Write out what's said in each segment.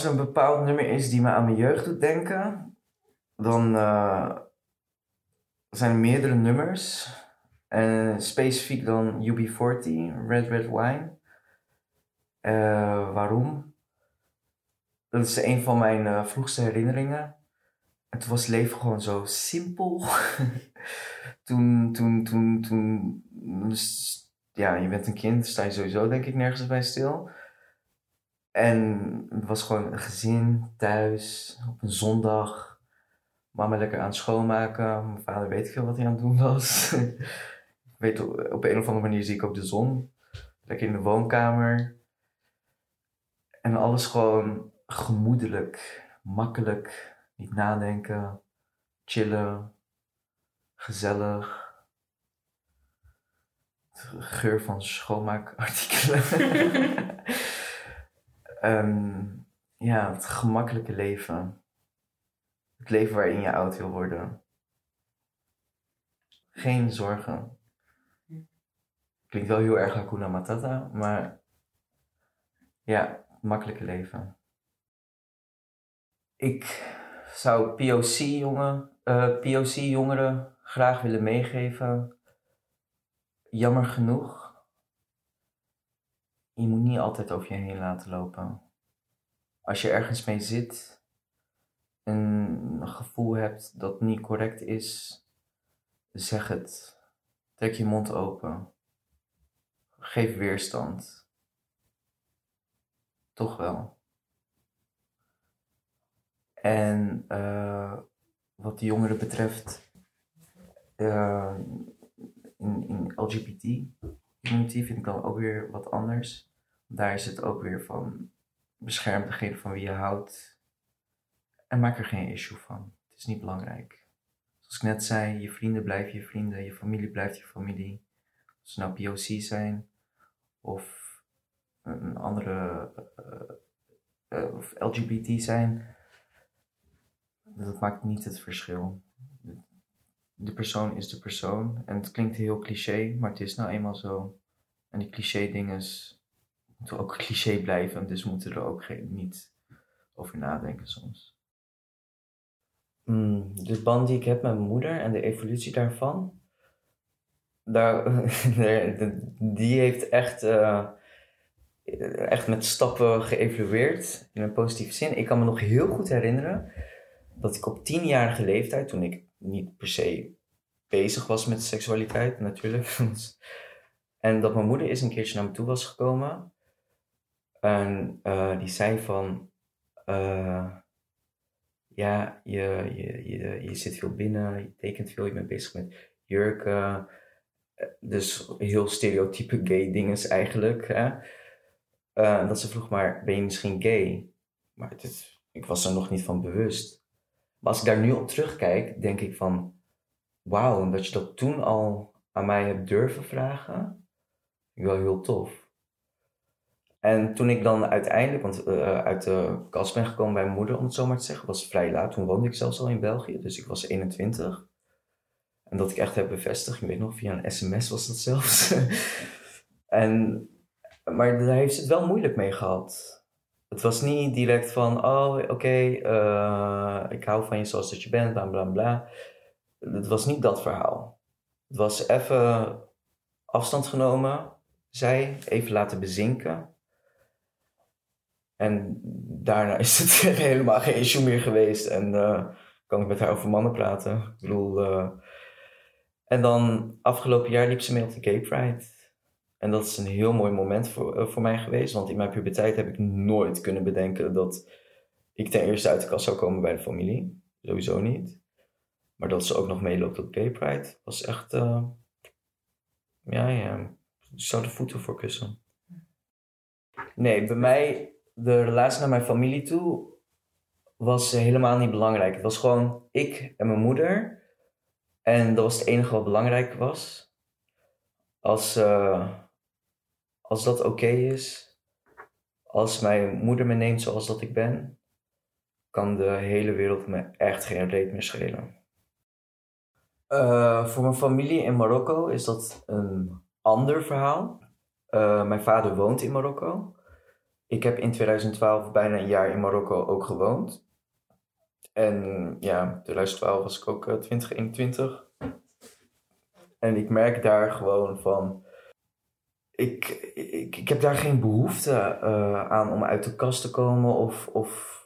Eh, als er een bepaald nummer is die me aan mijn jeugd doet denken, dan uh, zijn er meerdere nummers. En specifiek dan UB40, Red Red Wine. Uh, waarom? Dat is een van mijn vroegste herinneringen. En toen was het leven gewoon zo simpel. toen, toen, toen, toen, ja, je bent een kind, sta je sowieso denk ik nergens bij stil. En het was gewoon een gezin thuis op een zondag. Mama lekker aan het schoonmaken. Mijn vader weet veel wat hij aan het doen was. ik weet, op een of andere manier zie ik ook de zon. Lekker in de woonkamer. En alles gewoon gemoedelijk, makkelijk. Niet nadenken, chillen, gezellig. geur van schoonmaakartikelen. um, ja, het gemakkelijke leven. Het leven waarin je oud wil worden. Geen zorgen. Klinkt wel heel erg Hakuna Matata, maar ja, makkelijke leven. Ik zou POC-jongen, uh, eh, POC-jongeren graag willen meegeven. Jammer genoeg je moet niet altijd over je heen laten lopen. Als je ergens mee zit en een gevoel hebt dat niet correct is, zeg het. Trek je mond open. Geef weerstand. Toch wel. En uh, wat de jongeren betreft, uh, in, in LGBT community vind ik dan ook weer wat anders daar is het ook weer van bescherm degene van wie je houdt en maak er geen issue van. Het is niet belangrijk. Zoals ik net zei, je vrienden blijven je vrienden, je familie blijft je familie. Of ze nou POC zijn of een andere uh, uh, of LGBT zijn, dat maakt niet het verschil. De persoon is de persoon en het klinkt heel cliché, maar het is nou eenmaal zo. En die cliché dingen moeten ook cliché blijven, dus we moeten er ook geen, niet over nadenken soms. Mm, de band die ik heb met mijn moeder en de evolutie daarvan, daar, die heeft echt, uh, echt met stappen geëvolueerd in een positieve zin. Ik kan me nog heel goed herinneren dat ik op tienjarige leeftijd, toen ik niet per se bezig was met seksualiteit natuurlijk, en dat mijn moeder eens een keertje naar me toe was gekomen en uh, die zei van, uh, ja, je, je, je, je zit veel binnen, je tekent veel, je bent bezig met jurken. Eh, dus heel stereotype gay dingen eigenlijk. Hè? Uh, dat ze vroeg maar, ben je misschien gay? Maar dit, ik was er nog niet van bewust. Maar als ik daar nu op terugkijk, denk ik van, wauw, dat je dat toen al aan mij hebt durven vragen, wel heel tof. En toen ik dan uiteindelijk, want uh, uit de kast ben gekomen bij mijn moeder, om het zo maar te zeggen, was vrij laat. Toen woonde ik zelfs al in België, dus ik was 21. En dat ik echt heb bevestigd, ik weet nog, via een sms was dat zelfs. en, maar daar heeft ze het wel moeilijk mee gehad. Het was niet direct van, oh oké, uh, ik hou van je zoals dat je bent, bla bla bla. Het was niet dat verhaal. Het was even afstand genomen, zij even laten bezinken. En daarna is het helemaal geen issue meer geweest. En uh, kan ik met haar over mannen praten. Ik bedoel. Uh, en dan afgelopen jaar liep ze mee op de Gay Pride. En dat is een heel mooi moment voor, uh, voor mij geweest. Want in mijn puberteit heb ik nooit kunnen bedenken dat ik ten eerste uit de kast zou komen bij de familie. Sowieso niet. Maar dat ze ook nog meeloopt op Gay Pride was echt. ja, ja. Ik zou de voeten voor kussen. Nee, bij mij de relatie naar mijn familie toe was helemaal niet belangrijk. Het was gewoon ik en mijn moeder. En dat was het enige wat belangrijk was. Als, uh, als dat oké is, als mijn moeder me neemt zoals dat ik ben, kan de hele wereld me echt geen reet meer schelen. Uh, voor mijn familie in Marokko is dat een ander verhaal. Uh, mijn vader woont in Marokko. Ik heb in 2012 bijna een jaar in Marokko ook gewoond. En ja, 2012 was ik ook uh, 2021. En ik merk daar gewoon van. Ik, ik, ik heb daar geen behoefte uh, aan om uit de kast te komen of, of.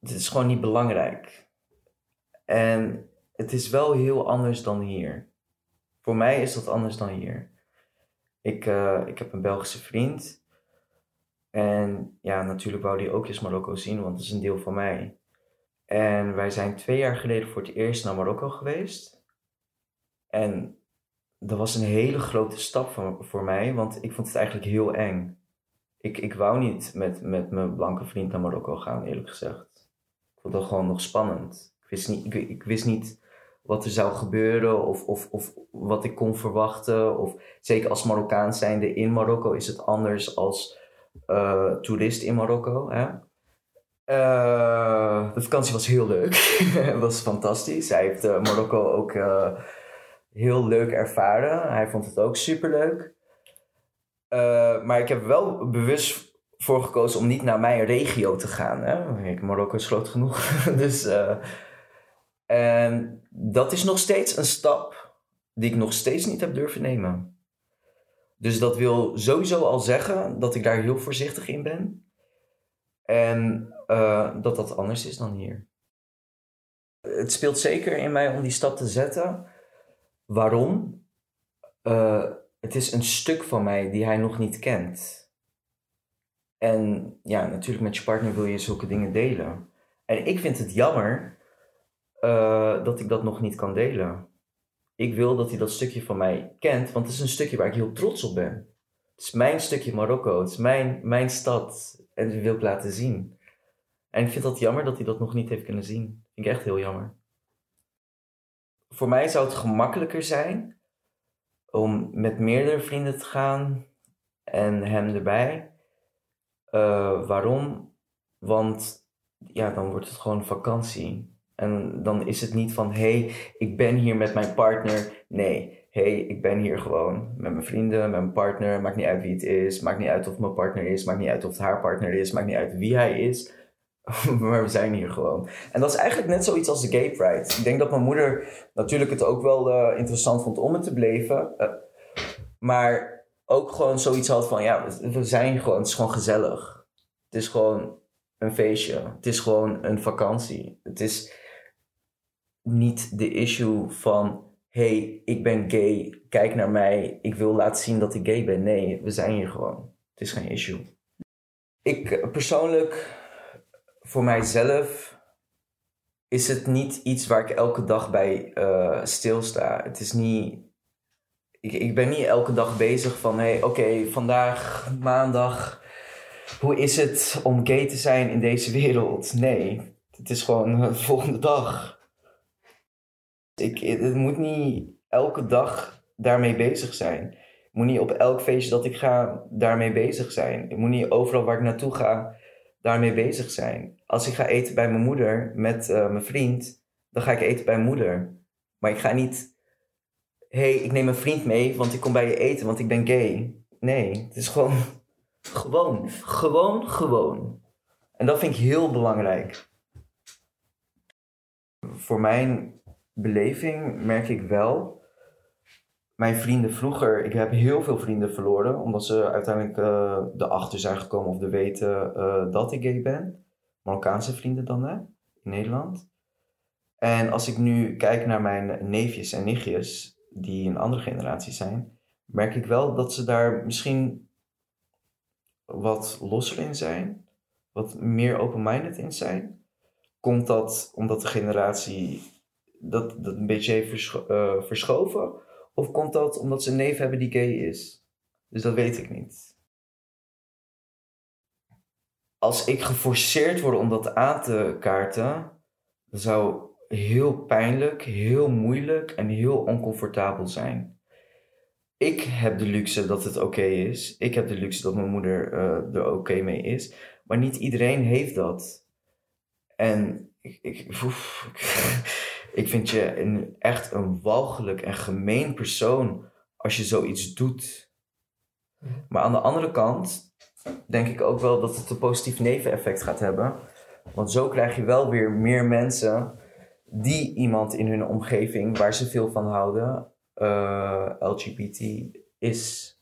Het is gewoon niet belangrijk. En het is wel heel anders dan hier. Voor mij is dat anders dan hier. Ik, uh, ik heb een Belgische vriend. En ja, natuurlijk wou die ook eens Marokko zien, want het is een deel van mij. En wij zijn twee jaar geleden voor het eerst naar Marokko geweest. En dat was een hele grote stap voor, voor mij, want ik vond het eigenlijk heel eng. Ik, ik wou niet met, met mijn blanke vriend naar Marokko gaan, eerlijk gezegd. Ik vond dat gewoon nog spannend. Ik wist niet, ik, ik wist niet wat er zou gebeuren of, of, of wat ik kon verwachten. Of, zeker als Marokkaan zijnde in Marokko is het anders als uh, toerist in Marokko. Hè? Uh, de vakantie was heel leuk. Het was fantastisch. Hij heeft uh, Marokko ook heel leuk ervaren. Hij vond het ook super leuk. maar ik heb wel bewust voor gekozen om niet naar mijn regio te gaan. Hè? Marokko is groot genoeg. dus en dat is nog steeds een stap die ik nog steeds niet heb durven nemen. Dus dat wil sowieso al zeggen dat ik daar heel voorzichtig in ben. En uh, dat dat anders is dan hier. Het speelt zeker in mij om die stap te zetten. Waarom? Uh, het is een stuk van mij die hij nog niet kent. En ja, natuurlijk met je partner wil je zulke dingen delen. En ik vind het jammer uh, dat ik dat nog niet kan delen. Ik wil dat hij dat stukje van mij kent, want het is een stukje waar ik heel trots op ben. Het is mijn stukje Marokko, het is mijn, mijn stad en dat wil ik laten zien. En ik vind dat jammer dat hij dat nog niet heeft kunnen zien. Vind ik echt heel jammer. Voor mij zou het gemakkelijker zijn om met meerdere vrienden te gaan en hem erbij. Uh, waarom? Want ja, dan wordt het gewoon vakantie. En dan is het niet van, hé, hey, ik ben hier met mijn partner. Nee, hé, hey, ik ben hier gewoon met mijn vrienden, met mijn partner. Maakt niet uit wie het is, maakt niet uit of mijn partner is, maakt niet uit of het haar partner is, maakt niet uit wie hij is. maar we zijn hier gewoon. En dat is eigenlijk net zoiets als de gay pride. Ik denk dat mijn moeder natuurlijk het ook wel uh, interessant vond om het te beleven. Uh, maar ook gewoon zoiets had van, ja, we zijn gewoon, het is gewoon gezellig. Het is gewoon een feestje. Het is gewoon een vakantie. Het is niet de issue van hey, ik ben gay, kijk naar mij, ik wil laten zien dat ik gay ben. Nee, we zijn hier gewoon. Het is geen issue. Ik eh, persoonlijk, voor mijzelf, is het niet iets waar ik elke dag bij uh, stilsta. Het is niet. Ik, ik ben niet elke dag bezig van hey, oké, vandaag, maandag, hoe is het om gay te zijn in deze wereld? Nee, het is gewoon de volgende dag. Ik, het moet niet elke dag daarmee bezig zijn. Ik moet niet op elk feestje dat ik ga daarmee bezig zijn. Ik moet niet overal waar ik naartoe ga daarmee bezig zijn. Als ik ga eten bij mijn moeder met uh, mijn vriend, dan ga ik eten bij mijn moeder. Maar ik ga niet, hé, hey, ik neem een vriend mee, want ik kom bij je eten, want ik ben gay. Nee, het is gewoon, gewoon, gewoon, gewoon. En dat vind ik heel belangrijk. Voor mijn beleving merk ik wel. Mijn vrienden vroeger, ik heb heel veel vrienden verloren, omdat ze uiteindelijk uh, erachter zijn gekomen of de weten uh, dat ik gay ben. Marokkaanse vrienden dan, hè, in Nederland. En als ik nu kijk naar mijn neefjes en nichtjes, die een andere generatie zijn, merk ik wel dat ze daar misschien wat losser in zijn, wat meer open-minded in zijn. Komt dat omdat de generatie dat, dat een beetje heeft uh, verschoven? Of komt dat omdat ze een neef hebben die gay is? Dus dat weet ik niet. Als ik geforceerd word om dat aan te kaarten, dan zou heel pijnlijk, heel moeilijk en heel oncomfortabel zijn. Ik heb de luxe dat het oké is. Ik heb de luxe dat mijn moeder uh, er oké mee is. Maar niet iedereen heeft dat. En ik, ik, ik vind je een, echt een walgelijk en gemeen persoon als je zoiets doet. Mhm. Maar aan de andere kant denk ik ook wel dat het een positief neveneffect gaat hebben. Want zo krijg je wel weer meer mensen die iemand in hun omgeving waar ze veel van houden, eh, LGBT is.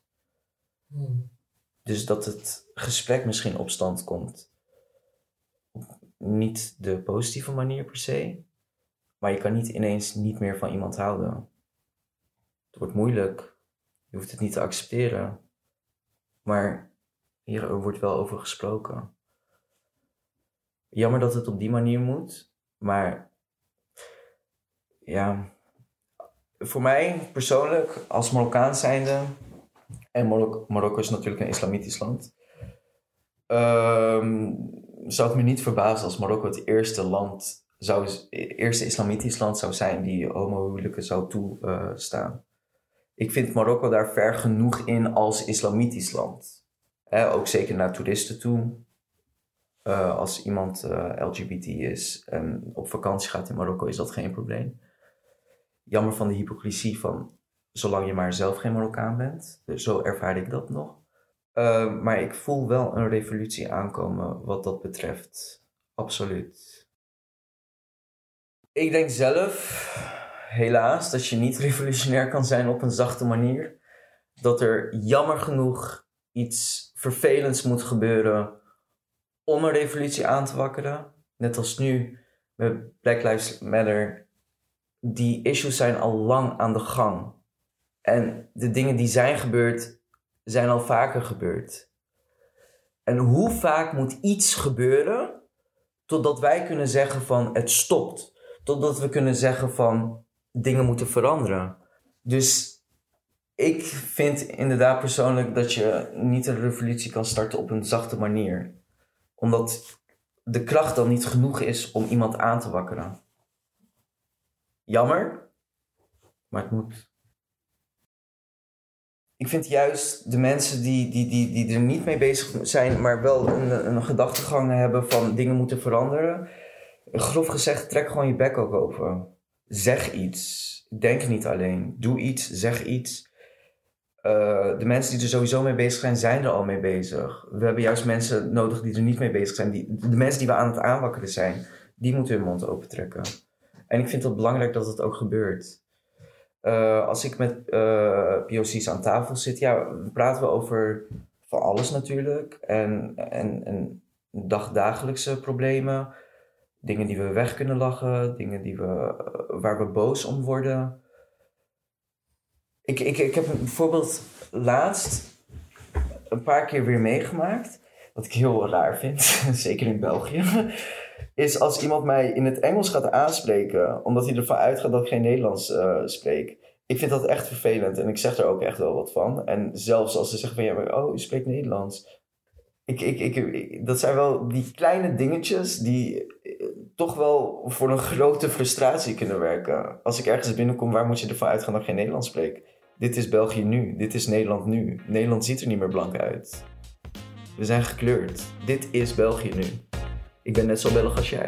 Hmm. Dus dat het gesprek misschien op stand komt. Niet de positieve manier per se, maar je kan niet ineens niet meer van iemand houden. Het wordt moeilijk. Je hoeft het niet te accepteren. Maar hier wordt wel over gesproken. Jammer dat het op die manier moet, maar ja, voor mij persoonlijk, als Marokkaan zijnde, en Marok- Marokko is natuurlijk een islamitisch land, ehm, zou het me niet verbazen als Marokko het eerste land zou, eerste islamitisch land zou zijn die homohuwelijken zou toestaan. Ik vind Marokko daar ver genoeg in als islamitisch land. Ook zeker naar toeristen toe. Eh, als iemand eh, LGBT is en op vakantie gaat in Marokko, is dat geen probleem. Jammer van de hypocrisie van zolang je maar zelf geen Marokkaan bent. Dus zo ervaar ik dat nog. Eh, maar ik voel wel een revolutie aankomen wat dat betreft. Absoluut. Ik denk zelf, helaas, dat je niet revolutionair kan zijn op een zachte manier. Dat er jammer genoeg iets vervelends moet gebeuren om een revolutie aan te wakkeren. Net als nu met Black Lives Matter. Die issues zijn al lang aan de gang. En de dingen die zijn gebeurd, zijn al vaker gebeurd. En hoe vaak moet iets gebeuren totdat wij kunnen zeggen van het stopt. Totdat we kunnen zeggen van dingen moeten veranderen. Dus ik vind inderdaad persoonlijk dat je niet een revolutie kan starten op een zachte manier. Omdat de kracht dan niet genoeg is om iemand aan te wakkeren. Jammer, maar het moet. Ik vind juist de mensen die, die, die, die er niet mee bezig zijn, maar wel een, een gedachtegang hebben van dingen moeten veranderen. Grof gezegd, trek gewoon je bek ook open. Zeg iets. Denk niet alleen. Doe iets, zeg iets. Uh, de mensen die er sowieso mee bezig zijn, zijn er al mee bezig. We hebben juist mensen nodig die er niet mee bezig zijn. Die, de mensen die we aan het aanwakkeren zijn, die moeten hun mond opentrekken. En ik vind het belangrijk dat het ook gebeurt. Uh, als ik met uh, POC's aan tafel zit, ja, praten we over van alles natuurlijk. En, en, en dagdagelijkse problemen. Dingen die we weg kunnen lachen. Dingen die we, waar we boos om worden. Ik, ik, ik heb bijvoorbeeld laatst een paar keer weer meegemaakt. Wat ik heel raar vind, zeker in België. Is als iemand mij in het Engels gaat aanspreken, omdat hij ervan uitgaat dat ik geen Nederlands uh, spreek. Ik vind dat echt vervelend en ik zeg er ook echt wel wat van. En zelfs als ze zeggen van ja, maar, oh, je spreekt Nederlands. Ik, ik, ik, dat zijn wel die kleine dingetjes die eh, toch wel voor een grote frustratie kunnen werken. Als ik ergens binnenkom, waar moet je ervan uitgaan dat ik geen Nederlands spreek? Dit is België nu. Dit is Nederland nu. Nederland ziet er niet meer blank uit. We zijn gekleurd. Dit is België nu. Ik ben net zo Belg als jij.